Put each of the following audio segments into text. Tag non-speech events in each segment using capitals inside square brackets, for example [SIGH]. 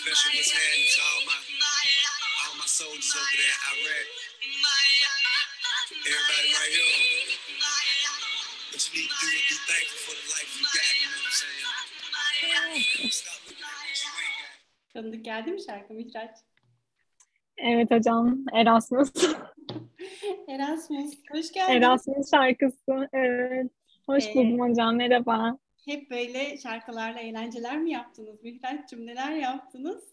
special was happening to all my all my soldiers over there in Iraq. Everybody right here. What you need to do is be thankful for the life you got, you know what I'm saying? Stop looking at what you ain't got. Tanıdık geldi mi şarkı Mihraç? Evet hocam Erasmus. [LAUGHS] Erasmus. Hoş geldin. Erasmus şarkısı. Evet. Hoş Ee, buldum hocam. Merhaba. Hep böyle şarkılarla eğlenceler mi yaptınız Mihraç'cığım? Neler yaptınız?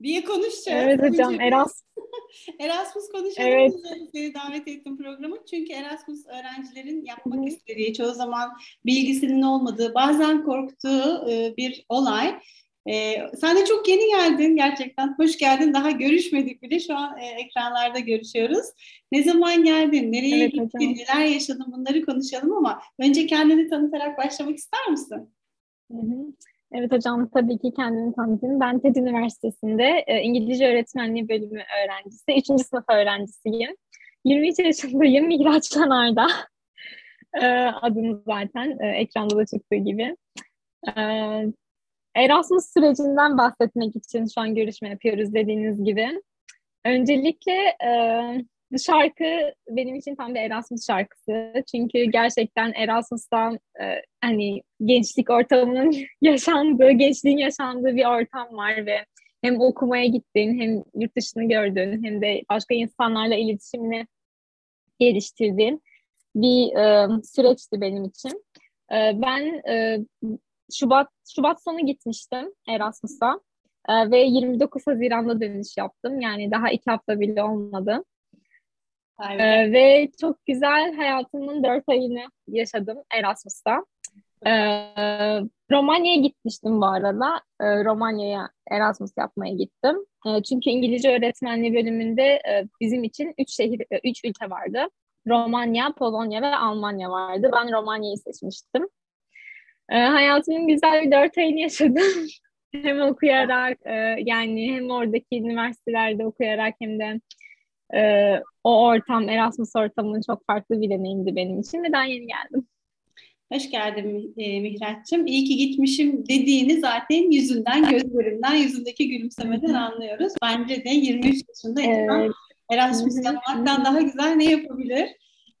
Bir konuşacağız. Evet hocam Önce- Erasmus. [LAUGHS] Erasmus konuşalım. Evet. Seni davet ettim programa. Çünkü Erasmus öğrencilerin yapmak istediği, çoğu zaman bilgisinin olmadığı, bazen korktuğu e, bir olay. E, sen de çok yeni geldin gerçekten. Hoş geldin. Daha görüşmedik bile. Şu an e, ekranlarda görüşüyoruz. Ne zaman geldin? Nereye Evet gittin? hocam. Neler yaşadın? Bunları konuşalım ama önce kendini tanıtarak başlamak ister misin? Hı hı. Evet hocam tabii ki kendimi tanıtayım. Ben TED Üniversitesi'nde e, İngilizce öğretmenliği bölümü öğrencisi, 3. sınıf öğrencisiyim. 23 yaşındayım, Mihraç Çanar'da. [LAUGHS] E, adım zaten e, ekranda da çıktığı gibi. E, Erasmus sürecinden bahsetmek için şu an görüşme yapıyoruz dediğiniz gibi. Öncelikle e, bu şarkı benim için tam bir Erasmus şarkısı. Çünkü gerçekten Erasmus'tan e, hani gençlik ortamının [LAUGHS] yaşandığı, gençliğin yaşandığı bir ortam var ve hem okumaya gittin, hem yurt dışını gördün, hem de başka insanlarla iletişimini geliştirdiğin bir e, süreçti benim için. E, ben e, Şubat Şubat sonu gitmiştim Erasmus'a E, ve 29 Haziran'da dönüş yaptım. Yani daha iki hafta bile olmadı. Ee, ve çok güzel hayatımın dört ayını yaşadım Erasmus'ta. Ee, Romanya'ya gitmiştim bu arada. Ee, Romanya'ya Erasmus yapmaya gittim. Ee, çünkü İngilizce öğretmenliği bölümünde e, bizim için üç şehir, e, üç ülke vardı. Romanya, Polonya ve Almanya vardı. Ben Romanya'yı seçmiştim. Ee, hayatımın güzel bir dört ayını yaşadım. [LAUGHS] hem okuyarak e, yani hem oradaki üniversitelerde okuyarak hem de e, o ortam, Erasmus ortamının çok farklı bir deneyimdi benim için ve ben yeni geldim. Hoş geldin e, Mihrat'cığım. İyi ki gitmişim dediğini zaten yüzünden, gözlerinden, yüzündeki gülümsemeden anlıyoruz. Bence de 23 yaşında insan Evet. Erasmus yapmaktan daha güzel ne yapabilir?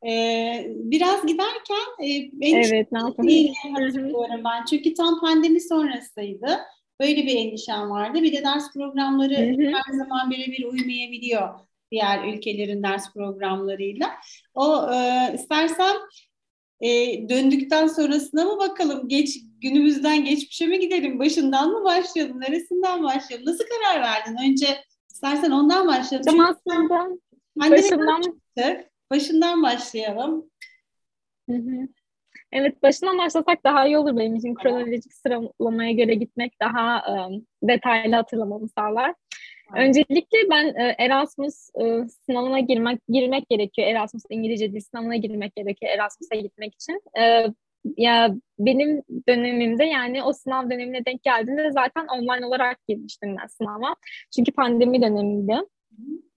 Ee, biraz giderken e, benim Evet, hatırlıyorum ben. Çünkü tam pandemi sonrasıydı. Böyle bir endişem vardı. Bir de ders programları her zaman birebir uymayabiliyor diğer ülkelerin ders programlarıyla. O e, istersen e, döndükten sonrasına mı bakalım? Geç günümüzden geçmişe mi gidelim? Başından mı başlayalım? Neresinden başlayalım? Nasıl karar verdin? Önce istersen ondan başlayalım. Çünkü aslında başından çıktık. Başından başlayalım. Hı hı. Evet, başından başlasak daha iyi olur benim için. Kronolojik sıralamaya göre gitmek daha e, detaylı hatırlamamı sağlar. Öncelikle ben e, Erasmus e, sınavına girmek girmek gerekiyor. Erasmus İngilizce dil sınavına girmek gerekiyor Erasmus'a gitmek için. E, ya benim dönemimde yani o sınav dönemine denk geldiğinde zaten online olarak girmiştim ben sınava. Çünkü pandemi dönemiydi.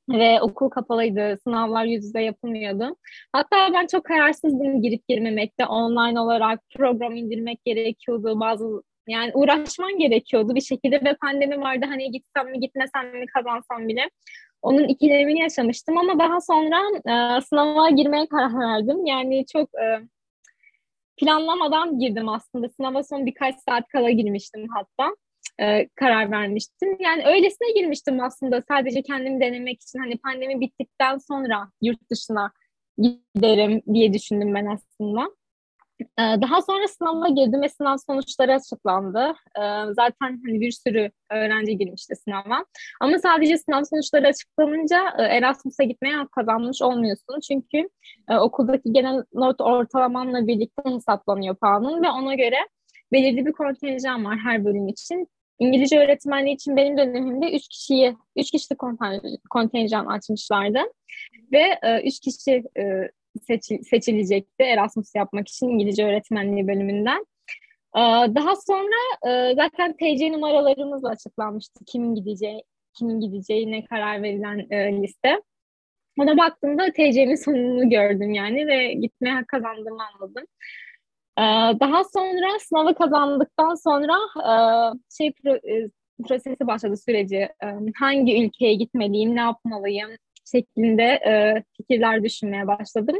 Ve okul kapalıydı, sınavlar yüz yüze yapılmıyordu. Hatta ben çok kararsızdım girip girmemekte. Online olarak program indirmek gerekiyordu. Bazı yani uğraşman gerekiyordu bir şekilde ve pandemi vardı hani gitsem mi gitmesem mi kazansam bile. Onun ikilemini yaşamıştım ama daha sonra e, sınava girmeye karar verdim. Yani çok e, planlamadan girdim aslında. Sınava son birkaç saat kala girmiştim hatta. E, karar vermiştim. Yani öylesine girmiştim aslında sadece kendimi denemek için. Hani pandemi bittikten sonra yurt dışına giderim diye düşündüm ben aslında. Ee, Daha sonra sınava girdim ve sınav sonuçları açıklandı. Ee, Zaten hani bir sürü öğrenci girmişti sınava. Ama sadece sınav sonuçları açıklanınca e, Erasmus'a gitmeye kazanmış olmuyorsun. Çünkü e, okuldaki genel not ortalamanla birlikte hesaplanıyor puanın ve ona göre belirli bir kontenjan var her bölüm için. İngilizce öğretmenliği için benim dönemimde 3 kişiyi, 3 kişilik konten- kontenjan açmışlardı. Ve 3 kişi e, seçi- seçilecekti Erasmus yapmak için İngilizce öğretmenliği bölümünden. Ee, Daha sonra e, zaten TC numaralarımızla açıklanmıştı kimin gideceği, kimin gideceğine karar verilen e, liste. Ona baktığımda TC'nin sonunu gördüm yani ve gitmeye hak kazandığımı anladım. Ee, Daha sonra sınavı kazandıktan sonra e, şey e, prosesi başladı süreci. E, hangi ülkeye gitmeliyim, ne yapmalıyım şeklinde fikirler düşünmeye başladım.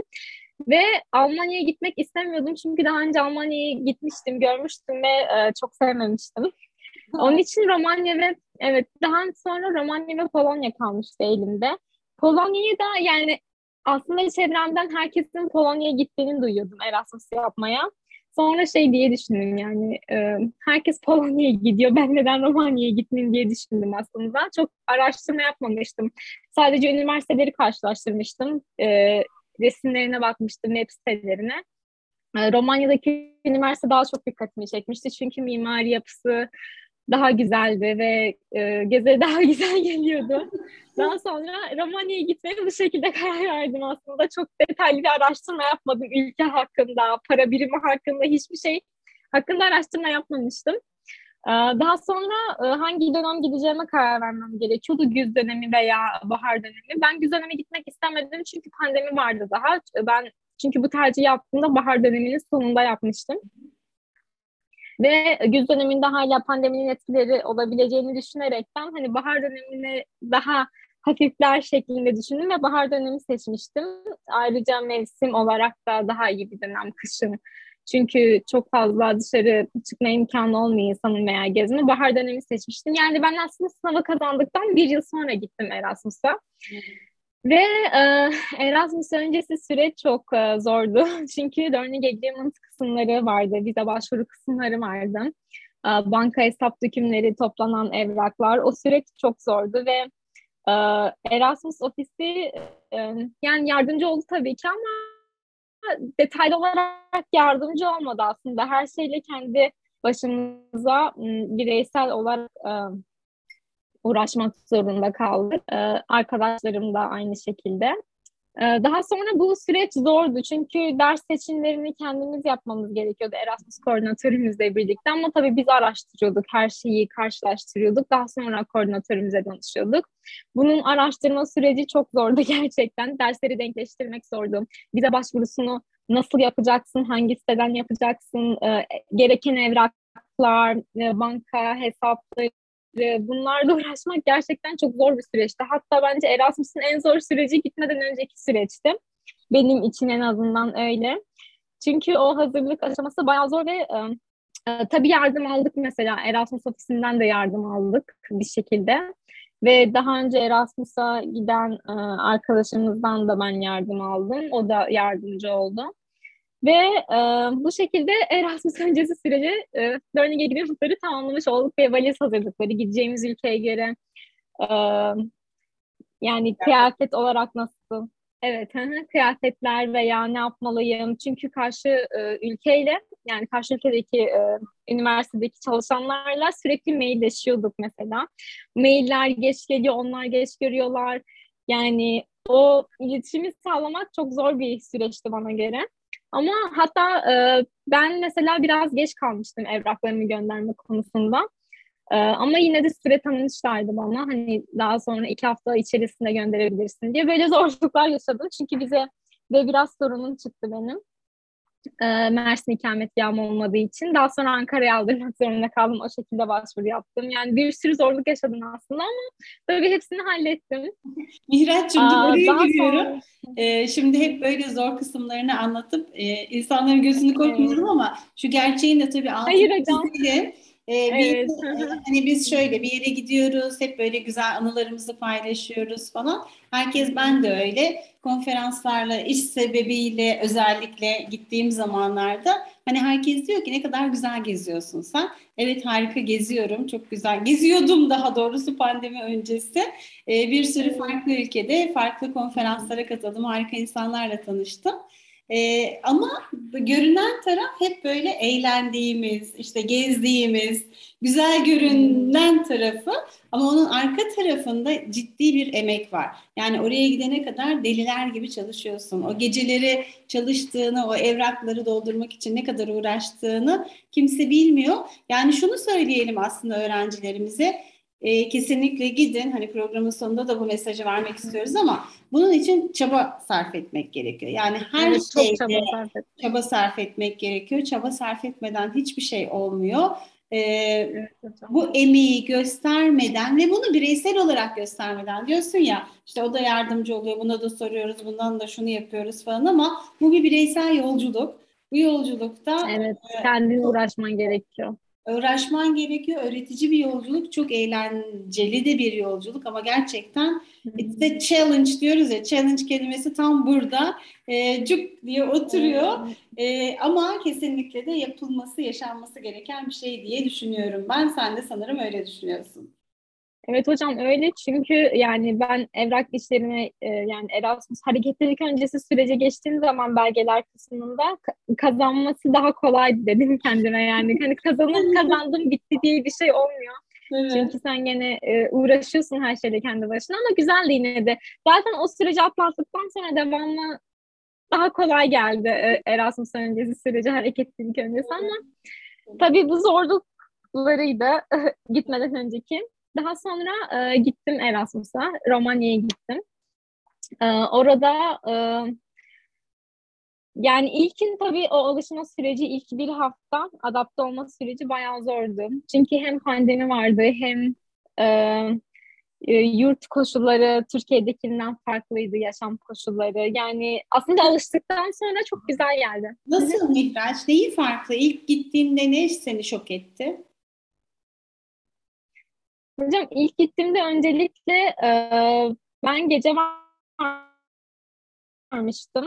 Ve Almanya'ya gitmek istemiyordum çünkü daha önce Almanya'ya gitmiştim, görmüştüm ve çok sevmemiştim. [LAUGHS] Onun için Romanya ve evet daha sonra Romanya ve Polonya kalmıştı elimde. Polonya'yı da yani aslında çevremden herkesin Polonya'ya gittiğini duyuyordum Erasmus yapmaya. Sonra şey diye düşündüm yani e, herkes Polonya'ya gidiyor ben neden Romanya'ya gitmeyeyim diye düşündüm aslında. Çok araştırma yapmamıştım. Sadece üniversiteleri karşılaştırmıştım. E, resimlerine bakmıştım web sitelerine. E, Romanya'daki üniversite daha çok dikkatimi çekmişti çünkü mimari yapısı daha güzeldi ve e, gezi daha [LAUGHS] güzel geliyordu. Daha sonra Romanya'ya gitmeye bu şekilde karar verdim aslında. Çok detaylı bir araştırma yapmadım ülke hakkında, para birimi hakkında hiçbir şey hakkında araştırma yapmamıştım. Ee, daha sonra e, hangi dönem gideceğime karar vermem gerekiyordu. Güz dönemi veya bahar dönemi. Ben güz dönemi gitmek istemedim çünkü pandemi vardı daha. Ben çünkü bu tercih yaptığımda bahar döneminin sonunda yapmıştım. Ve güz döneminde hala pandeminin etkileri olabileceğini düşünerekten hani bahar dönemini daha hafifler şeklinde düşündüm ve bahar dönemi seçmiştim. Ayrıca mevsim olarak da daha iyi bir dönem kışın. Çünkü çok fazla dışarı çıkma imkanı olmuyor insanın veya gezme. Bahar dönemi seçmiştim. Yani ben aslında sınavı kazandıktan bir yıl sonra gittim Erasmus'a. Ve e, Erasmus öncesi süreç çok e, zordu. [LAUGHS] Çünkü learning agreement kısımları vardı, vize başvuru kısımları vardı. E, banka hesap dökümleri, toplanan evraklar. O süreç çok zordu ve e, Erasmus ofisi e, yani yardımcı oldu tabii ki ama detaylı olarak yardımcı olmadı aslında. Her şeyle kendi başımıza bireysel olarak e, uğraşmak zorunda kaldık. Ee, arkadaşlarım da aynı şekilde. Ee, daha sonra bu süreç zordu çünkü ders seçimlerini kendimiz yapmamız gerekiyordu Erasmus koordinatörümüzle birlikte ama tabii biz araştırıyorduk, her şeyi karşılaştırıyorduk. Daha sonra koordinatörümüze danışıyorduk. Bunun araştırma süreci çok zordu [LAUGHS] gerçekten. Dersleri denkleştirmek zordu. Bize başvurusunu nasıl yapacaksın, hangi siteden yapacaksın, e, gereken evraklar, e, banka hesapları, bunlarla [LAUGHS] uğraşmak gerçekten çok zor bir süreçti. Hatta bence Erasmus'un en zor süreci gitmeden önceki süreçti. Benim için en azından öyle. Çünkü o hazırlık aşaması bayağı zor ve e, e, tabii yardım aldık mesela. Erasmus ofisinden de yardım aldık bir şekilde. Ve daha önce Erasmus'a giden e, arkadaşımızdan da ben yardım aldım. O da yardımcı oldu. Ve e, bu şekilde Erasmus öncesi süreci e, learning agreement'ları tamamlamış olduk ve valiz hazırlıkları gideceğimiz ülkeye göre e, yani kıyafet olarak nasıl Evet, kıyafetler veya ne yapmalıyım? Çünkü karşı e, ülkeyle yani karşı ülkedeki e, üniversitedeki çalışanlarla sürekli mailleşiyorduk mesela. Mailler geç geliyor, onlar geç görüyorlar. Yani o iletişimi sağlamak çok zor bir süreçti bana göre. Ama hatta e, ben mesela biraz geç kalmıştım evraklarımı gönderme konusunda. E, ama yine de süre tanımışlardı bana. Hani daha sonra iki hafta içerisinde gönderebilirsin diye. Böyle [LAUGHS] zorluklar yaşadım. Çünkü bize ve biraz sorunum çıktı benim e, Mersin ikametgahım olmadığı için. Daha sonra Ankara'ya aldırmak zorunda kaldım. O şekilde başvuru yaptım. Yani bir sürü zorluk yaşadım aslında ama tabii hepsini hallettim. Mihrat'cığım oraya giriyorum. Sonra... Ee, şimdi hep böyle zor kısımlarını anlatıp e, insanların gözünü korkmuyorum evet. ama şu gerçeğin de tabii altı Hayır hocam. Ee, evet. bir, hani biz şöyle bir yere gidiyoruz, hep böyle güzel anılarımızı paylaşıyoruz falan. Herkes ben de öyle konferanslarla iş sebebiyle özellikle gittiğim zamanlarda hani herkes diyor ki ne kadar güzel geziyorsun sen. Evet harika geziyorum, çok güzel. Geziyordum daha doğrusu pandemi öncesi. Ee, bir sürü farklı ülkede farklı konferanslara katıldım, harika insanlarla tanıştım. Ee, ama görünen taraf hep böyle eğlendiğimiz, işte gezdiğimiz, güzel görünen tarafı ama onun arka tarafında ciddi bir emek var. Yani oraya gidene kadar deliler gibi çalışıyorsun. O geceleri çalıştığını, o evrakları doldurmak için ne kadar uğraştığını kimse bilmiyor. Yani şunu söyleyelim aslında öğrencilerimize e, kesinlikle gidin. Hani programın sonunda da bu mesajı vermek istiyoruz ama bunun için çaba sarf etmek gerekiyor. Yani her evet, şeyde çaba sarf, çaba sarf etmek gerekiyor. Çaba sarf etmeden hiçbir şey olmuyor. e, hocam. bu emeği göstermeden ve bunu bireysel olarak göstermeden diyorsun ya işte o da yardımcı oluyor buna da soruyoruz bundan da şunu yapıyoruz falan ama bu bir bireysel yolculuk. Bu yolculukta Evet, kendin uğraşman gerekiyor. Uğraşman gerekiyor. Öğretici bir yolculuk, çok eğlenceli de bir yolculuk ama gerçekten it's a challenge diyoruz ya. Challenge kelimesi tam burada e, cuk diye oturuyor. E, ama kesinlikle de yapılması, yaşanması gereken bir şey diye düşünüyorum ben. Sen de sanırım öyle düşünüyorsun. Evet hocam öyle çünkü yani ben evrak işlerine e, yani Erasmus hareketlilik öncesi sürece geçtiğim zaman belgeler kısmında ka- kazanması daha kolay dedim kendime yani hani kazanım [LAUGHS] kazandım bitti diye bir şey olmuyor. Çünkü sen gene e, uğraşıyorsun her şeyle kendi başına ama güzeldi yine de. Zaten o süreci atlattıktan sonra devamlı daha kolay geldi e, Erasmus öncesi süreci hareketlilik öncesi ama tabii bu zorluklarıydı [LAUGHS] gitmeden önceki. Daha sonra e, gittim Erasmus'a, Romanya'ya gittim. E, orada e, yani ilkin tabii o alışma süreci, ilk bir hafta adapte olma süreci bayağı zordu. Çünkü hem pandemi vardı hem e, e, yurt koşulları Türkiye'dekinden farklıydı, yaşam koşulları. Yani aslında alıştıktan sonra çok güzel geldi. Nasıl Mihraç? Neyi farklı? İlk gittiğinde ne seni şok etti? Hocam ilk gittiğimde öncelikle e, ben gece varmıştım.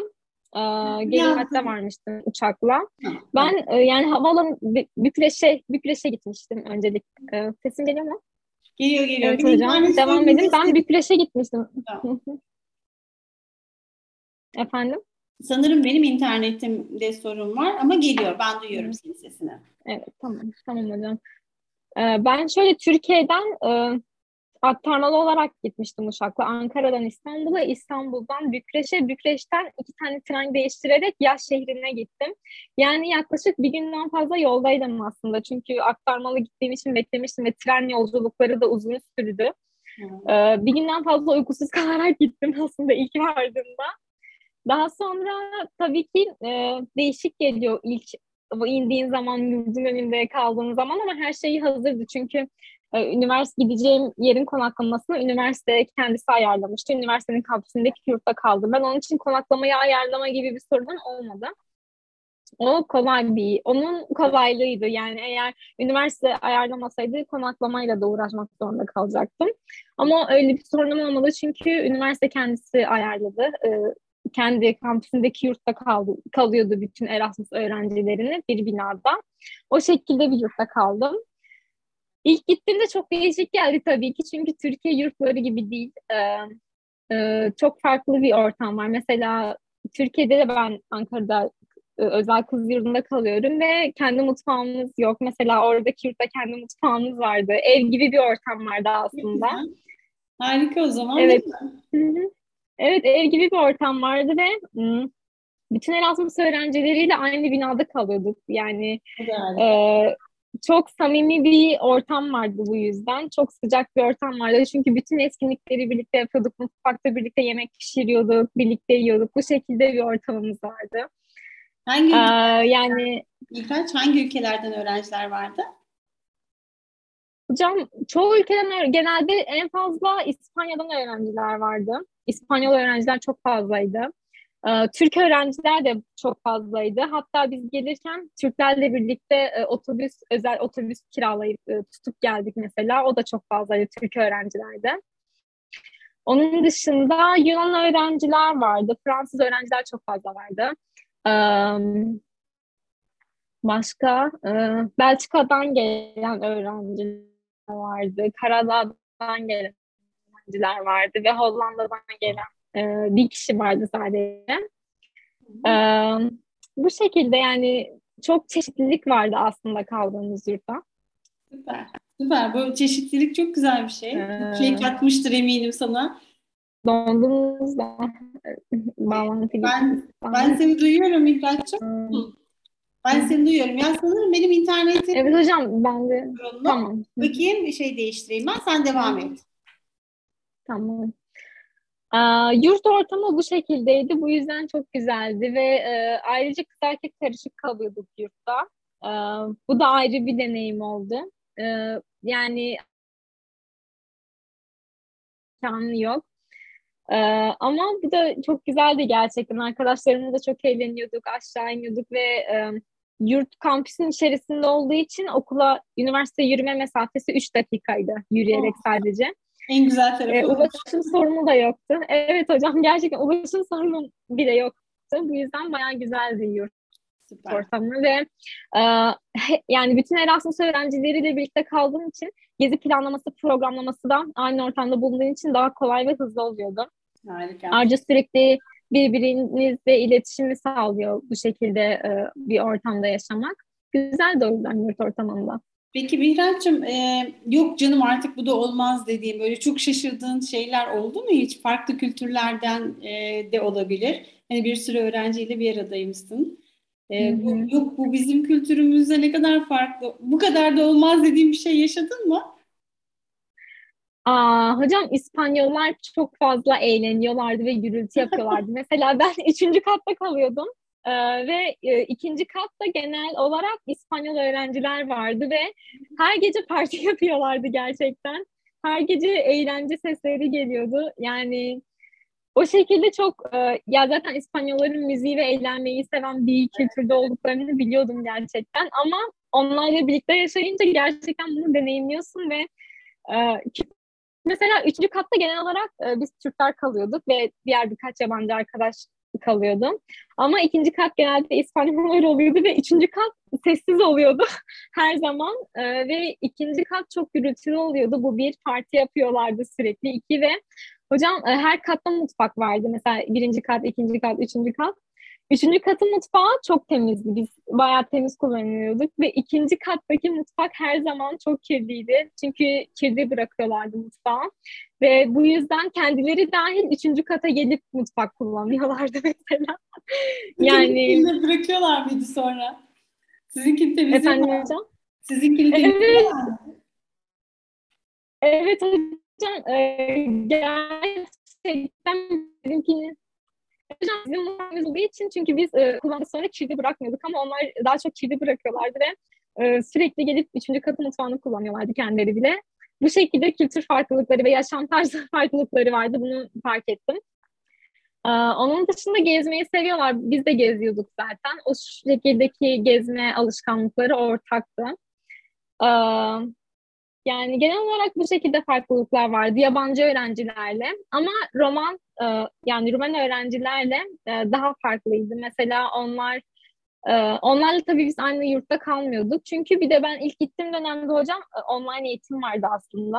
E, Gelimat'ta varmıştım uçakla. Ben e, yani havaalanı Bü- Bükreş'e Bükreş'e gitmiştim öncelik. E, sesim geliyor mu? Geliyor geliyor. Evet hocam. Devam edin. Ben Bükreş'e gitmiştim. [LAUGHS] Efendim? Sanırım benim internetimde sorun var ama geliyor. Ben duyuyorum senin sesini. Evet, tamam, tamam hocam. Ee, ben şöyle Türkiye'den e, aktarmalı olarak gitmiştim uçakla. Ankara'dan İstanbul'a, İstanbul'dan Bükreş'e, Bükreş'ten iki tane tren değiştirerek yaz şehrine gittim. Yani yaklaşık bir günden fazla yoldaydım aslında. Çünkü aktarmalı gittiğim için beklemiştim ve tren yolculukları da uzun sürdü. Ee, bir günden fazla uykusuz [LAUGHS] kalarak gittim aslında ilk vardığımda. Daha sonra tabii ki e, değişik geliyor ilk bu indiğin zaman yurdun önünde kaldığın zaman ama her şeyi hazırdı çünkü e, üniversite gideceğim yerin konaklamasını üniversite kendisi ayarlamıştı. Üniversitenin kampüsündeki yurtta kaldım. Ben onun için konaklamayı ayarlama gibi bir sorunum olmadı. O kolay bir, onun kolaylığıydı. Yani eğer üniversite ayarlamasaydı konaklamayla da uğraşmak zorunda kalacaktım. Ama öyle bir sorunum olmadı çünkü üniversite kendisi ayarladı. Ee, kendi kampüsündeki yurtta kaldı, kalıyordu bütün Erasmus öğrencilerini bir binada. O şekilde bir yurtta kaldım. İlk gittiğimde çok değişik geldi tabii ki çünkü Türkiye yurtları gibi değil. Ee, e, çok farklı bir ortam var. Mesela Türkiye'de de ben Ankara'da e, özel kız yurdunda kalıyorum ve kendi mutfağımız yok. Mesela oradaki yurtta kendi mutfağımız vardı. Ev gibi bir ortam vardı aslında. Harika o zaman. Evet. Hı hı. Evet, ev gibi bir ortam vardı ve bütün Erasmus öğrencileriyle aynı binada kalıyorduk. Yani e, çok samimi bir ortam vardı bu yüzden. Çok sıcak bir ortam vardı. Çünkü bütün etkinlikleri birlikte yapıyorduk. Mutfakta birlikte yemek pişiriyorduk, birlikte yiyorduk. Bu şekilde bir ortamımız vardı. Hangi, Ee, yani Mihraç, hangi ülkelerden öğrenciler vardı? Hocam çoğu ülkeden genelde en fazla İspanya'dan öğrenciler vardı. İspanyol öğrenciler çok fazlaydı. Ee, Türk öğrenciler de çok fazlaydı. Hatta biz gelirken Türklerle birlikte e, otobüs, özel otobüs kiralayıp e, tutup geldik mesela. O da çok fazlaydı Türk öğrencilerde. Onun dışında Yunan öğrenciler vardı. Fransız öğrenciler çok fazla vardı. Başka e, Belçika'dan gelen öğrenciler vardı. Karadağ'dan gelen öğrenciler vardı ve Hollanda'dan gelen e, bir kişi vardı sadece. E, bu şekilde yani çok çeşitlilik vardı aslında kaldığımız yurtta. Süper. Süper. Bu çeşitlilik çok güzel bir şey. Ee, Şey katmıştır eminim sana. Dondunuz da bağlantı Ben-. Ben seni duyuyorum. Hmm. Ben seni duyuyorum. Ya sanırım benim internetim Evet hocam ben de sorunlu. tamam. Bakayım bir şey değiştireyim ben. Sen devam et. Tamam. Aa, yurt ortamı bu şekildeydi. Bu yüzden çok güzeldi ve e, ayrıca kız erkek karışık kalıyorduk yurtta. Ee, bu da ayrı bir deneyim oldu. Ee, yani imkanı yok. Ee, ama bu da çok güzeldi gerçekten. Arkadaşlarımla da çok eğleniyorduk, aşağı iniyorduk ve e, yurt kampüsün içerisinde olduğu için okula, üniversite yürüme mesafesi 3 dakikaydı yürüyerek oh. sadece. En güzel tarafı. Ee, ulaşım sorunu da yoktu. Evet hocam gerçekten ulaşım sorunu bile yoktu. Bu yüzden bayağı güzeldi yurt Süper. ortamı ve e, yani bütün Erasmus öğrencileriyle birlikte kaldığım için gezi planlaması, programlaması da aynı ortamda bulunduğum için daha kolay ve hızlı oluyordu. Harika. Ayrıca sürekli birbirinizle iletişimi sağlıyor bu şekilde e, bir ortamda yaşamak. Güzel de o yüzden yurt ortamında. Peki Mihraç'cığım e, yok canım artık bu da olmaz dediğim böyle çok şaşırdığın şeyler oldu mu hiç? Farklı kültürlerden e, de olabilir. Hani bir sürü öğrenciyle bir aradaymışsın. E, bu, yok bu bizim kültürümüzde ne kadar farklı. Bu kadar da olmaz dediğim bir şey yaşadın mı? Aa, hocam İspanyollar çok fazla eğleniyorlardı ve gürültü [LAUGHS] yapıyorlardı. Mesela ben üçüncü katta kalıyordum. Ee, ve e, ikinci katta genel olarak İspanyol öğrenciler vardı ve her gece parti [LAUGHS] yapıyorlardı gerçekten. Her gece eğlence sesleri geliyordu. Yani o şekilde çok e, ya zaten İspanyolların müziği ve eğlenmeyi seven bir kültürde olduklarını biliyordum gerçekten ama onlarla birlikte yaşayınca gerçekten bunu deneyimliyorsun ve e, mesela üçüncü katta genel olarak e, biz Türkler kalıyorduk ve diğer birkaç yabancı arkadaş kalıyordum. Ama ikinci kat genelde İspanyollar [LAUGHS] oluyordu ve üçüncü kat sessiz oluyordu [LAUGHS] her zaman. E, ve ikinci kat çok gürültülü oluyordu. Bu bir parti yapıyorlardı sürekli. iki ve hocam e, her katta mutfak vardı. Mesela birinci kat, ikinci kat, üçüncü kat. Üçüncü katın mutfağı çok temizdi. Biz bayağı temiz kullanıyorduk ve ikinci kattaki mutfak her zaman çok kirliydi. Çünkü kirli bırakıyorlardı mutfağı. Ve bu yüzden kendileri dahil üçüncü kata gelip mutfak kullanıyorlardı [LAUGHS] mesela. yani bırakıyorlar mıydı sonra? Sizinkini temizliyorlar. Efendim hocam? Sizinkini temizliyorlar evet. Evet hocam. E, gerçekten bizimkini bizim mutfağımız olduğu için çünkü biz e, kullandık sonra kirli bırakmıyorduk ama onlar daha çok kirli bırakıyorlardı ve e, sürekli gelip üçüncü katı mutfağını kullanıyorlardı kendileri bile. Bu şekilde kültür farklılıkları ve yaşam tarzı [LAUGHS] farklılıkları vardı. Bunu fark ettim. Ee, onun dışında gezmeyi seviyorlar. Biz de geziyorduk zaten. O şekildeki gezme alışkanlıkları ortaktı. Ee, yani genel olarak bu şekilde farklılıklar vardı yabancı öğrencilerle. Ama roman e, yani Rumen öğrencilerle e, daha farklıydı. Mesela onlar e, onlarla tabii biz aynı yurtta kalmıyorduk. Çünkü bir de ben ilk gittiğim dönemde hocam online eğitim vardı aslında.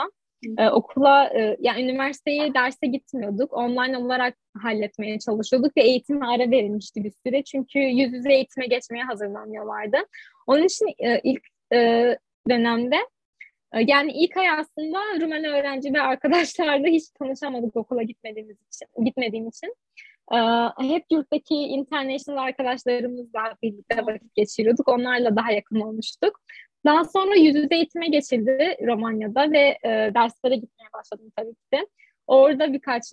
Ee, okula yani üniversiteye derse gitmiyorduk. Online olarak halletmeye çalışıyorduk ve eğitime ara verilmişti bir süre. Çünkü yüz yüze eğitime geçmeye hazırlanıyorlardı. Onun için ilk dönemde yani ilk ay aslında Rumen öğrenci ve arkadaşlarla hiç tanışamadık okula gitmediğimiz için, gitmediğim için. Hep yurttaki international arkadaşlarımızla birlikte vakit geçiriyorduk. Onlarla daha yakın olmuştuk. Daha sonra yüz yüze eğitime geçildi Romanya'da ve e, derslere gitmeye başladım tabii ki. Orada birkaç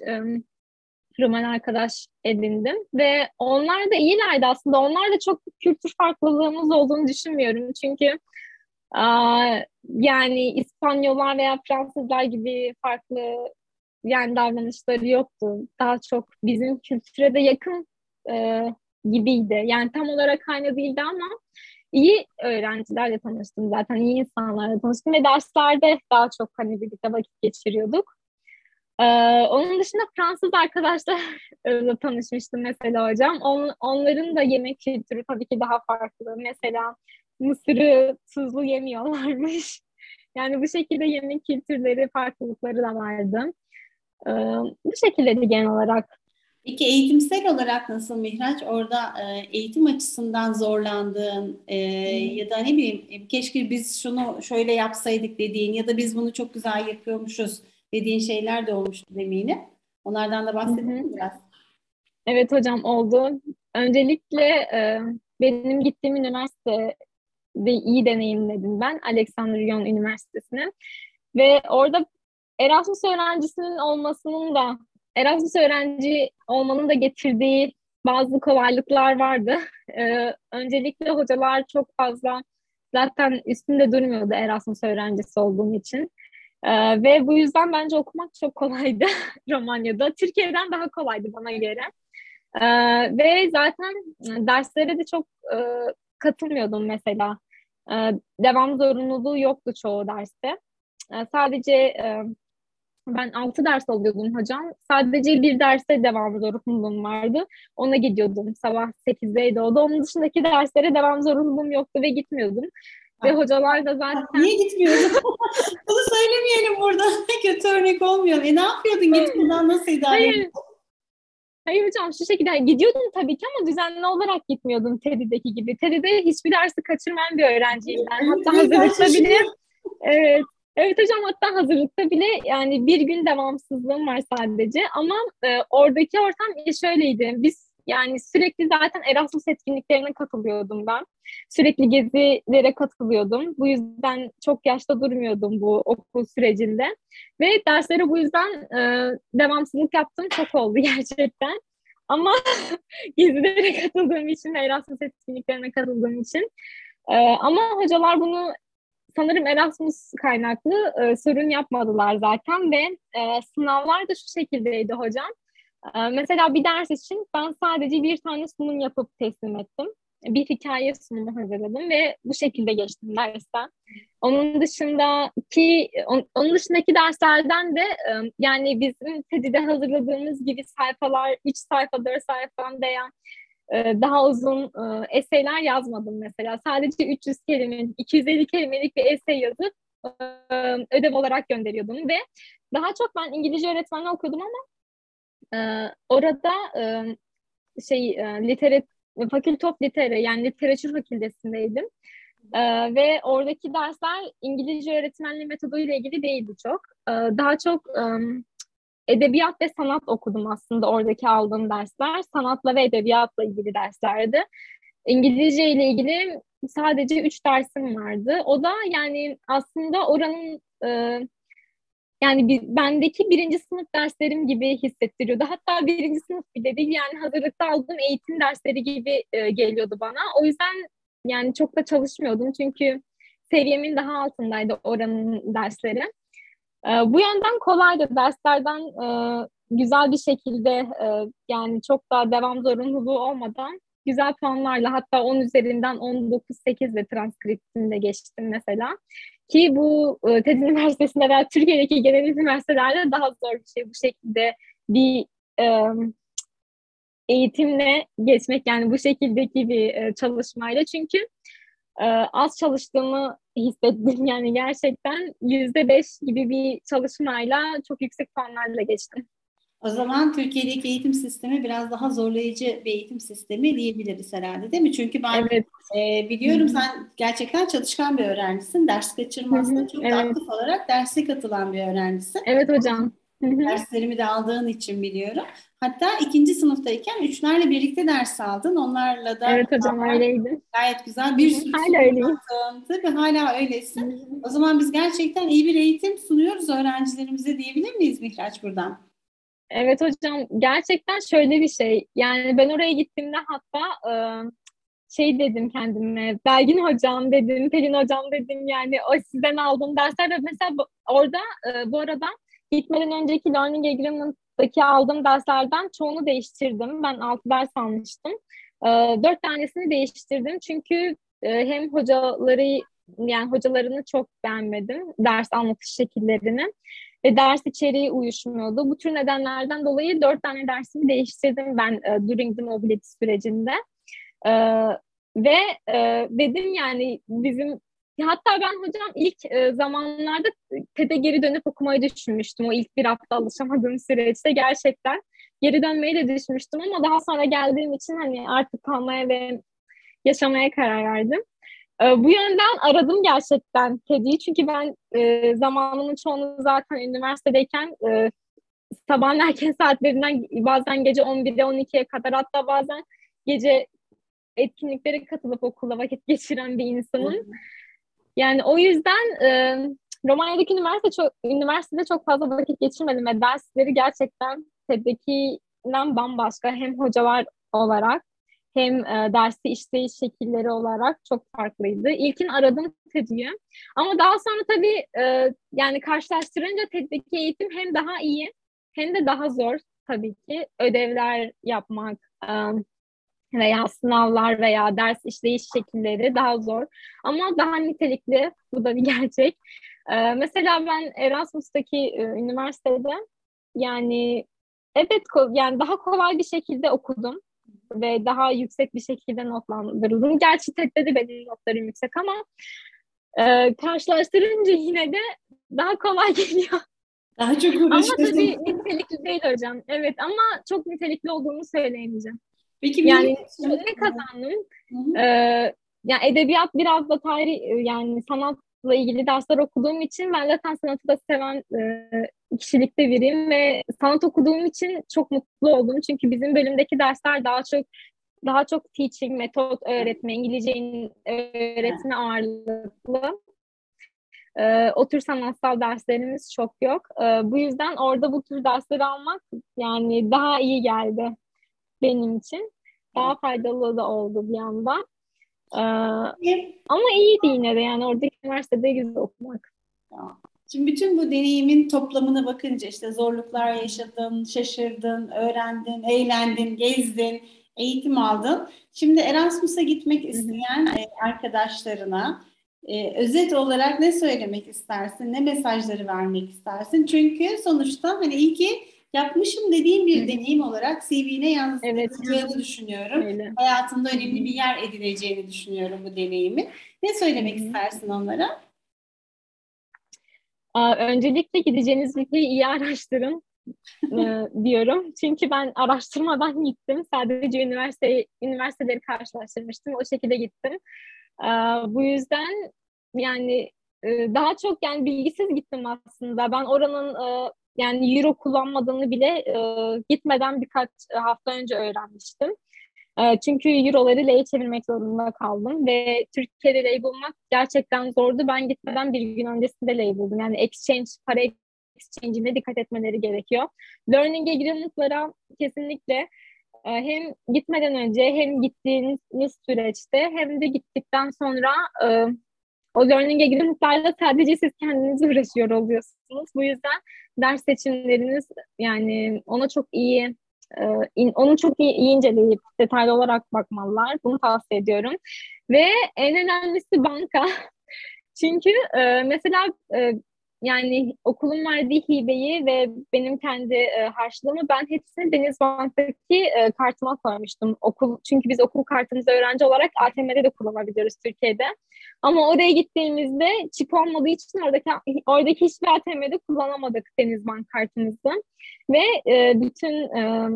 Roman arkadaş edindim ve onlar da iyilerdi aslında. Onlar da çok kültür farklılığımız olduğunu düşünmüyorum. Çünkü yani İspanyollar veya Fransızlar gibi farklı yani davranışları yoktu. Daha çok bizim kültüre de yakın e, gibiydi. Yani tam olarak aynı değildi ama iyi öğrencilerle tanıştım zaten. iyi insanlarla tanıştım ve derslerde daha çok hani birlikte vakit geçiriyorduk. Ee, onun dışında Fransız arkadaşlarla [LAUGHS] tanışmıştım mesela hocam. On, onların da yemek kültürü tabii ki daha farklı. Mesela mısırı tuzlu yemiyorlarmış. [LAUGHS] Yani bu şekilde yemek kültürleri, farklılıkları da vardı. Ee, bu şekilde de genel olarak. Peki eğitimsel olarak nasıl Mihraç? Orada e, eğitim açısından zorlandığın e, hmm. ya da ne bileyim e, keşke biz şunu şöyle yapsaydık dediğin ya da biz bunu çok güzel yapıyormuşuz dediğin şeyler de olmuştu eminim. Onlardan da bahsedelim biraz. Evet hocam oldu. Öncelikle e, benim gittiğim üniversite de iyi deneyimledim ben Alexandrion Üniversitesi'ne. Ve orada Erasmus öğrencisinin olmasının da Erasmus öğrenci olmanın da getirdiği bazı kolaylıklar vardı. [LAUGHS] Ee, öncelikle hocalar çok fazla zaten üstünde durmuyordu Erasmus öğrencisi olduğum için. Ee, ve bu yüzden bence okumak çok kolaydı [LAUGHS] Romanya'da. Türkiye'den daha kolaydı bana göre. Ee, ve zaten derslere de çok e, katılmıyordum mesela. Ee, devam zorunluluğu yoktu çoğu derste. Ee, sadece e, ben 6 ders alıyordum hocam. Sadece bir derste devam zorunluluğum vardı. Ona gidiyordum. Sabah 8'deydi o da. Onun dışındaki derslere devam zorunluluğum yoktu ve gitmiyordum. Ve hocalar da zaten... Niye gitmiyordun? [LAUGHS] Bunu söylemeyelim burada. [LAUGHS] Kötü örnek olmuyor. E ne yapıyordun gitmeden nasıl idare Hayır. Hayır hocam şu şekilde gidiyordum tabii ki ama düzenli olarak gitmiyordum TED'deki gibi. TED'de hiçbir dersi kaçırmayan bir öğrenciyim ben. Hatta hazırlıkta bile evet, evet hocam hatta hazırlıkta bile yani bir gün devamsızlığım var sadece ama e, oradaki ortam şöyleydi. Biz yani sürekli zaten Erasmus etkinliklerine katılıyordum ben. Sürekli gezilere katılıyordum. Bu yüzden çok yaşta durmuyordum bu okul sürecinde. Ve derslere bu yüzden e, devamsızlık yaptım çok oldu [LAUGHS] gerçekten. Ama [LAUGHS] gezilere katıldığım için Erasmus etkinliklerine katıldığım için. E, ama hocalar bunu sanırım Erasmus kaynaklı e, sorun yapmadılar zaten ve e, sınavlar da şu şekildeydi hocam. E, mesela bir ders için ben sadece bir tane sunum yapıp teslim ettim bir hikaye sunumu hazırladım ve bu şekilde geçtim dersten. Onun dışındaki onun dışındaki derslerden de yani bizim TED'de hazırladığımız gibi sayfalar 3 sayfa 4 sayfa veya daha uzun eseyler yazmadım mesela. Sadece 300 kelimelik, 250 kelimelik bir esey yazıp ödev olarak gönderiyordum ve daha çok ben İngilizce öğretmenliği okudum ama orada şey literat Fakülte of Litere yani literatür fakültesindeydim. Ee, ve oradaki dersler İngilizce öğretmenliği metoduyla ilgili değildi çok. Ee, daha çok um, edebiyat ve sanat okudum aslında oradaki aldığım dersler. Sanatla ve edebiyatla ilgili derslerdi. İngilizce ile ilgili sadece üç dersim vardı. O da yani aslında oranın e, yani bir, bendeki birinci sınıf derslerim gibi hissettiriyordu. Hatta birinci sınıf bile değil yani hazırlıkta aldığım eğitim dersleri gibi e, geliyordu bana. O yüzden yani çok da çalışmıyordum çünkü seviyemin daha altındaydı oranın dersleri. E, bu yönden kolaydı. Derslerden e, güzel bir şekilde e, yani çok daha devam zorunluluğu olmadan güzel puanlarla hatta 10 üzerinden 19-8 ile transkriptimde geçtim mesela. Ki bu e, TED Üniversitesi'nde veya Türkiye'deki genel üniversitelerde daha zor bir şey. Bu şekilde bir e, eğitimle geçmek yani bu şekildeki bir e, çalışmayla. Çünkü e, az çalıştığımı hissettim. [LAUGHS] Yani gerçekten yüzde beş gibi bir çalışmayla çok yüksek puanlarla geçtim. O zaman Türkiye'deki eğitim sistemi biraz daha zorlayıcı bir eğitim sistemi diyebiliriz herhalde değil mi? Çünkü ben evet. e, biliyorum Hı-hı. sen gerçekten çalışkan bir öğrencisin. Ders kaçırmazsın. Çok evet. aktif olarak derse katılan bir öğrencisin. Evet hocam. Hı-hı. Derslerimi de aldığın için biliyorum. Hatta ikinci sınıftayken üçlerle birlikte ders aldın. Onlarla da Evet hocam öyleydi. Gayet güzel bir sürü hala öyleyim. Tabii hala öylesin. Hı-hı. O zaman biz gerçekten iyi bir eğitim sunuyoruz öğrencilerimize diyebilir miyiz Mihraç buradan? Evet hocam gerçekten şöyle bir şey. Yani ben oraya gittiğimde hatta e, şey dedim kendime. Belgin hocam dedim, Pelin hocam dedim. Yani o sizden aldığım dersler ve mesela orada e, bu arada gitmeden önceki Learning Agreement'daki aldığım derslerden çoğunu değiştirdim. Ben altı ders almıştım. E, dört tanesini değiştirdim çünkü hem hocaları yani hocalarını çok beğenmedim. Ders anlatış şekillerini ve ders içeriği uyuşmuyordu. Bu tür nedenlerden dolayı dört tane dersimi değiştirdim ben e, during the mobility sürecinde. E, ve e, dedim yani bizim hatta ben hocam ilk e, zamanlarda TED'e geri dönüp okumayı düşünmüştüm. O ilk bir hafta alışamadığım süreçte gerçekten geri dönmeyi de düşünmüştüm ama daha sonra geldiğim için hani artık kalmaya ve yaşamaya karar verdim. E, bu yönden aradım gerçekten kediyi çünkü ben e, zamanımın çoğunu zaten üniversitedeyken e, sabahın [LAUGHS] erken saatlerinden bazen gece 11'e 12'ye kadar hatta bazen gece etkinliklere katılıp okulda vakit geçiren bir insanım. Yani o yüzden e, Romanya'daki üniversite çok, üniversitede çok fazla vakit geçirmedim ve dersleri gerçekten TED'dekinden bambaşka. Hem hocalar olarak hem e, dersi işleyiş şekilleri olarak çok farklıydı. İlkin aradım TED'yi ama daha sonra tabii e, yani karşılaştırınca TED'deki eğitim hem daha iyi hem de daha zor tabii ki. Ödevler yapmak e, veya sınavlar veya ders işleyiş şekilleri daha zor ama daha nitelikli. Bu da bir [LAUGHS] gerçek. E, mesela ben Erasmus'taki e, üniversitede yani evet yani daha kolay bir şekilde okudum ve daha yüksek bir şekilde notlandırıldım. Gerçi TED'de de benim notlarım yüksek ama e, karşılaştırınca yine de daha kolay [LAUGHS] geliyor. Daha çok Ama uğraşıyorsun. tabii nitelikli değil hocam. Evet ama çok nitelikli olduğunu söyleyemeyeceğim. Peki Yani ne kazandım? Hı hı. Ee, yani edebiyat biraz da tarih yani sanatla ilgili dersler okuduğum için ben zaten sanatı da seven e, kişilikte biriyim ve sanat okuduğum için çok mutlu oldum. Çünkü bizim bölümdeki dersler daha çok daha çok teaching, metot öğretme, İngilizcenin öğretme ağırlıklı. Ee, o tür sanatsal derslerimiz çok yok. Ee, bu yüzden orada bu tür dersleri almak yani daha iyi geldi benim için. Daha faydalı da oldu bir yandan. Ee, ama iyiydi yine de yani oradaki üniversitede güzel okumak. Şimdi bütün bu deneyimin toplamına bakınca işte zorluklar yaşadın, şaşırdın, öğrendin, eğlendin, gezdin, eğitim aldın. Şimdi Erasmus'a gitmek isteyen e, arkadaşlarına e, özet olarak ne söylemek istersin, ne mesajları vermek istersin? Çünkü sonuçta hani iyi ki yapmışım dediğim bir Hı. deneyim olarak CV'ne Evet. yansıtacağını düşünüyorum. Öyle. Hayatında önemli bir yer edineceğini düşünüyorum bu deneyimi. Ne söylemek Hı istersin onlara? Aa, öncelikle gideceğiniz ülkeyi iyi araştırın e, [LAUGHS] diyorum. Çünkü ben araştırmadan gittim. Sadece üniversite üniversiteleri karşılaştırmıştım. O şekilde gittim. Aa, bu yüzden yani e, daha çok yani bilgisiz gittim aslında. Ben oranın e, yani euro kullanmadığını bile e, gitmeden birkaç hafta önce öğrenmiştim. E, çünkü euroları lei çevirmek zorunda kaldım ve Türkiye'de lei bulmak gerçekten zordu. Ben gitmeden bir gün öncesinde lei buldum. Yani exchange, para exchange'ine dikkat etmeleri gerekiyor. Learning agreement'lara kesinlikle e, hem gitmeden önce hem gittiğiniz süreçte hem de gittikten sonra e, o learning agreement'larla sadece siz kendiniz uğraşıyor oluyorsunuz. Bu yüzden ders seçimleriniz yani ona çok iyi e, onu çok iyi, iyi inceleyip detaylı olarak bakmalılar. Bunu tavsiye ediyorum. Ve en önemlisi banka. [LAUGHS] Çünkü e, mesela e, yani okulun verdiği hibeyi ve benim kendi e, harçlığımı ben hepsini Denizbank'taki e, kartıma koymuştum. Okul çünkü biz okul kartımızı öğrenci olarak ATM'de de kullanabiliyoruz Türkiye'de. Ama oraya gittiğimizde çip olmadığı için oradaki oradaki hiçbir ATM'de kullanamadık Denizbank kartımızı. Ve e, bütün e,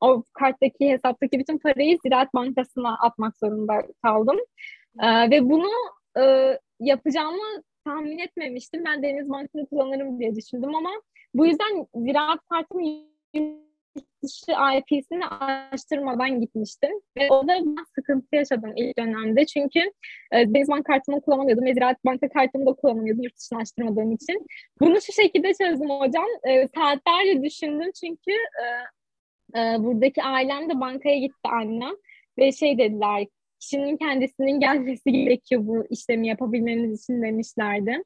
o karttaki hesaptaki bütün parayı Ziraat Bankası'na atmak zorunda kaldım. E, ve bunu e, yapacağımı tahmin etmemiştim. Ben Deniz Bankası'nı kullanırım diye düşündüm ama bu yüzden Ziraat yurt dışı IP'sini araştırmadan gitmiştim. Ve orada ben sıkıntı yaşadım ilk dönemde. Çünkü e, Denizbank kartımı kullanamıyordum ve Ziraat Banka kartımı da kullanamıyordum yurt dışına açtırmadığım için. Bunu şu şekilde çözdüm hocam. E, saatlerce düşündüm çünkü e, e, buradaki ailem de bankaya gitti annem. Ve şey dediler, kişinin kendisinin gelmesi gerekiyor bu işlemi yapabilmeniz için demişlerdi.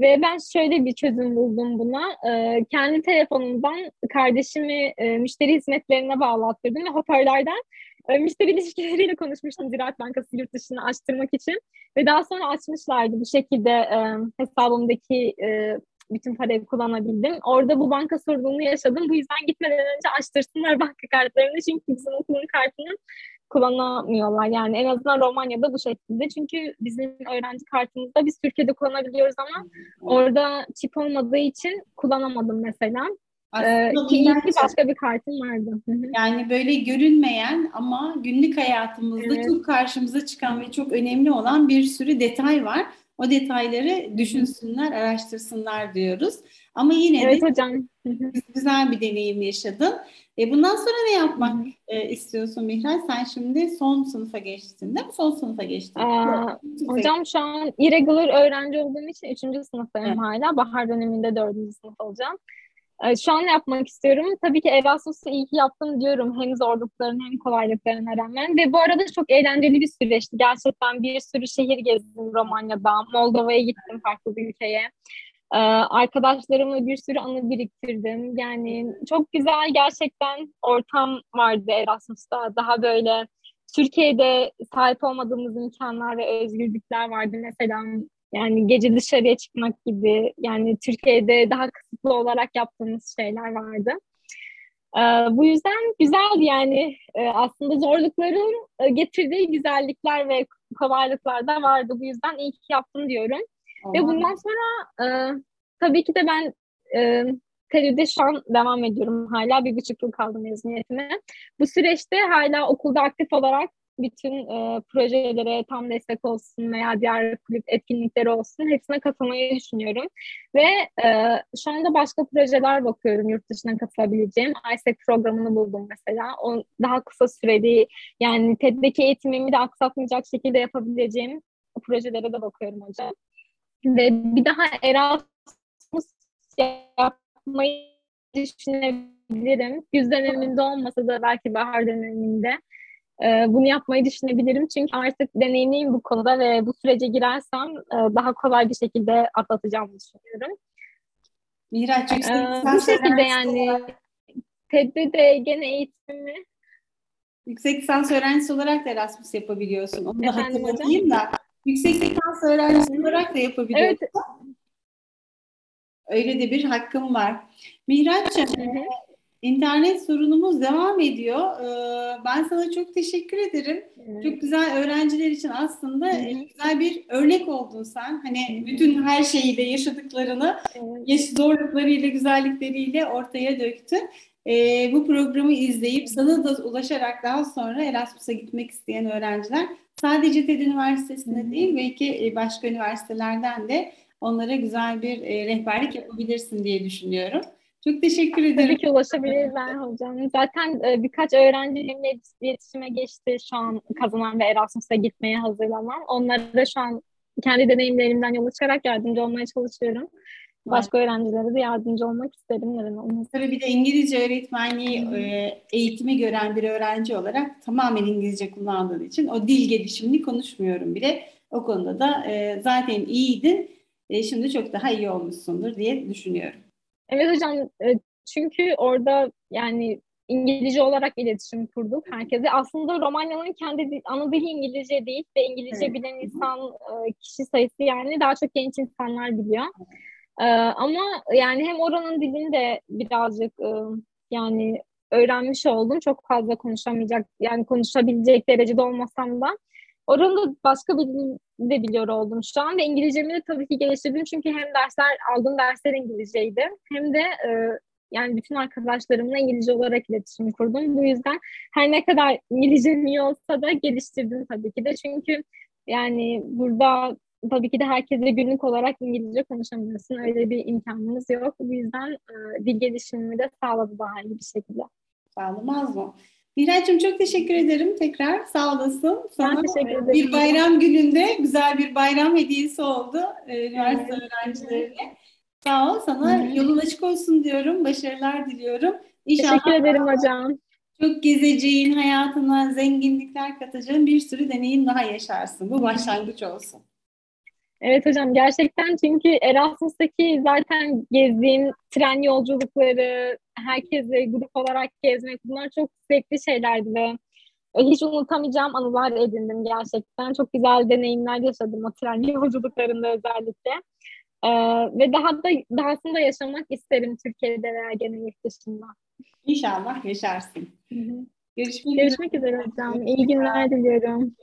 Ve ben şöyle bir çözüm buldum buna. Ee, kendi telefonumdan kardeşimi e, müşteri hizmetlerine bağlattırdım ve hoparlörden e, müşteri ilişkileriyle konuşmuştum Ziraat Bankası yurt dışına açtırmak için. Ve daha sonra açmışlardı. Bu şekilde e, hesabımdaki e, bütün parayı kullanabildim. Orada bu banka sorununu yaşadım. Bu yüzden gitmeden önce açtırsınlar banka kartlarını. Çünkü bizim okulun kartını kullanamıyorlar. Yani en azından Romanya'da bu şekilde. Çünkü bizim öğrenci kartımızda biz Türkiye'de kullanabiliyoruz ama orada çip olmadığı için kullanamadım mesela. Ee, Aslında iyi ki başka bir kartım vardı. Yani böyle görünmeyen ama günlük hayatımızda Evet. çok karşımıza çıkan ve çok önemli olan bir sürü detay var. O detayları düşünsünler, araştırsınlar diyoruz. Ama yine Evet de hocam. Güzel bir deneyim yaşadın. E bundan sonra ne yapmak e, istiyorsun Mihray? Sen şimdi son sınıfa geçtin değil mi? Son sınıfa geçtin. Aa, Hocam şu an irregular öğrenci olduğum için 3. sınıftayım Evet. hala. Bahar döneminde 4. sınıf olacağım. E, şu an ne yapmak istiyorum? Tabii ki Erasmus'u iyi ki yaptım diyorum. Hem zorlukların hem kolaylıklarına rağmen. Ve bu arada çok eğlenceli bir süreçti. Gerçekten bir sürü şehir gezdim Romanya'da. Moldova'ya gittim farklı bir ülkeye. Arkadaşlarımla bir sürü anı biriktirdim. Yani çok güzel gerçekten ortam vardı Erasmus'ta. Daha böyle Türkiye'de sahip olmadığımız imkanlar ve özgürlükler vardı. Mesela yani gece dışarıya çıkmak gibi yani Türkiye'de daha kısıtlı olarak yaptığımız şeyler vardı. Ee, bu yüzden güzeldi yani ee, aslında zorlukların getirdiği güzellikler ve kolaylıklar da vardı. Bu yüzden iyi ki yaptım diyorum. Ve bundan sonra e, tabii ki de ben e, TED'de şu an devam ediyorum. Hala bir buçuk yıl kaldı mezuniyetime. Bu süreçte hala okulda aktif olarak bütün e, projelere tam destek olsun veya diğer kulüp etkinlikleri olsun hepsine katılmayı düşünüyorum. Ve e, şu anda başka projeler bakıyorum yurt dışına katılabileceğim. ISEC programını buldum mesela. O daha kısa süreli yani TED'deki eğitimimi de aksatmayacak şekilde yapabileceğim projelere de bakıyorum hocam. Ve bir daha Erasmus yapmayı düşünebilirim. Güz döneminde olmasa da belki bahar döneminde e, bunu yapmayı düşünebilirim. Çünkü artık deneyimliyim bu konuda ve bu sürece girersem e, daha kolay bir şekilde atlatacağımı düşünüyorum. Miraç ee, Bu şekilde yani olarak... TED'de de gene eğitimimi Yüksek lisans öğrencisi olarak da Erasmus yapabiliyorsun. Onu da Efendim hatırlatayım hocam? da. Yüksek lisans öğrencisi olarak da yapabiliyorsun. Evet. Öyle de bir hakkım var. Mihraç'cığım İnternet sorunumuz devam ediyor. Ee, ben sana çok teşekkür ederim. Evet. Çok güzel öğrenciler için aslında evet. güzel bir örnek oldun sen. Hani bütün her şeyiyle yaşadıklarını, evet. zorluklarıyla, güzellikleriyle ortaya döktün. Ee, bu programı izleyip sana da ulaşarak daha sonra Erasmus'a gitmek isteyen öğrenciler sadece TED Üniversitesi'nde değil belki e, başka üniversitelerden de onlara güzel bir e, rehberlik yapabilirsin diye düşünüyorum. Çok teşekkür ederim. Tabii ki ulaşabilirler hocam. Zaten e, birkaç öğrencimle iletişime geçti şu an kazanan ve Erasmus'a gitmeye hazırlanan. Onlara da şu an kendi deneyimlerimden yola çıkarak yardımcı olmaya çalışıyorum. Başka evet. öğrencilere de yardımcı olmak isterim. Neden olmasın? Tabii bir de İngilizce öğretmenliği e, eğitimi gören bir öğrenci olarak tamamen İngilizce kullandığın için o dil gelişimini konuşmuyorum bile. O konuda da e, zaten iyiydin. E, şimdi çok daha iyi olmuşsundur diye düşünüyorum. Evet hocam e, çünkü orada yani İngilizce olarak iletişim kurduk herkese. Aslında Romanya'nın kendi ana dili İngilizce değil ve İngilizce evet. bilen insan e, kişi sayısı yani daha çok genç insanlar biliyor. E, ama yani hem oranın dilini de birazcık yani öğrenmiş oldum. Çok fazla konuşamayacak yani konuşabilecek derecede olmasam da Oranın başka bir de biliyor oldum şu an ve İngilizcemi de tabii ki geliştirdim çünkü hem dersler aldığım dersler İngilizceydi hem de e, yani bütün arkadaşlarımla İngilizce olarak iletişim kurdum. Bu yüzden her ne kadar İngilizcem iyi olsa da geliştirdim tabii ki de çünkü yani burada tabii ki de herkese günlük olarak İngilizce konuşamıyorsun. Öyle bir imkanımız yok. Bu yüzden e, dil gelişimimi de sağladı daha iyi bir şekilde. Sağlamaz mı? Miray'cığım çok teşekkür ederim tekrar. Sağ olasın. Sana ben teşekkür ederim. Bir bayram gününde güzel bir bayram hediyesi oldu e, üniversite evet. öğrencilerine. Sağ ol. Sana Hı-hı. yolun açık olsun diyorum. Başarılar diliyorum. İnşallah teşekkür ederim hocam. Çok gezeceğin, hayatına zenginlikler katacağın bir sürü deneyim daha yaşarsın. Bu başlangıç olsun. Evet hocam gerçekten çünkü Erasmus'taki zaten gezdiğim tren yolculukları, herkese grup olarak gezmek bunlar çok zevkli şeylerdi ve hiç unutamayacağım anılar edindim gerçekten. Çok güzel deneyimler yaşadım o tren [LAUGHS] yolculuklarında özellikle. Ee, ve daha da dahasında yaşamak isterim Türkiye'de veya gene yurt dışında. İnşallah yaşarsın. Hı hı. Görüşmek, Görüşmek üzere hocam. İyi günler diliyorum.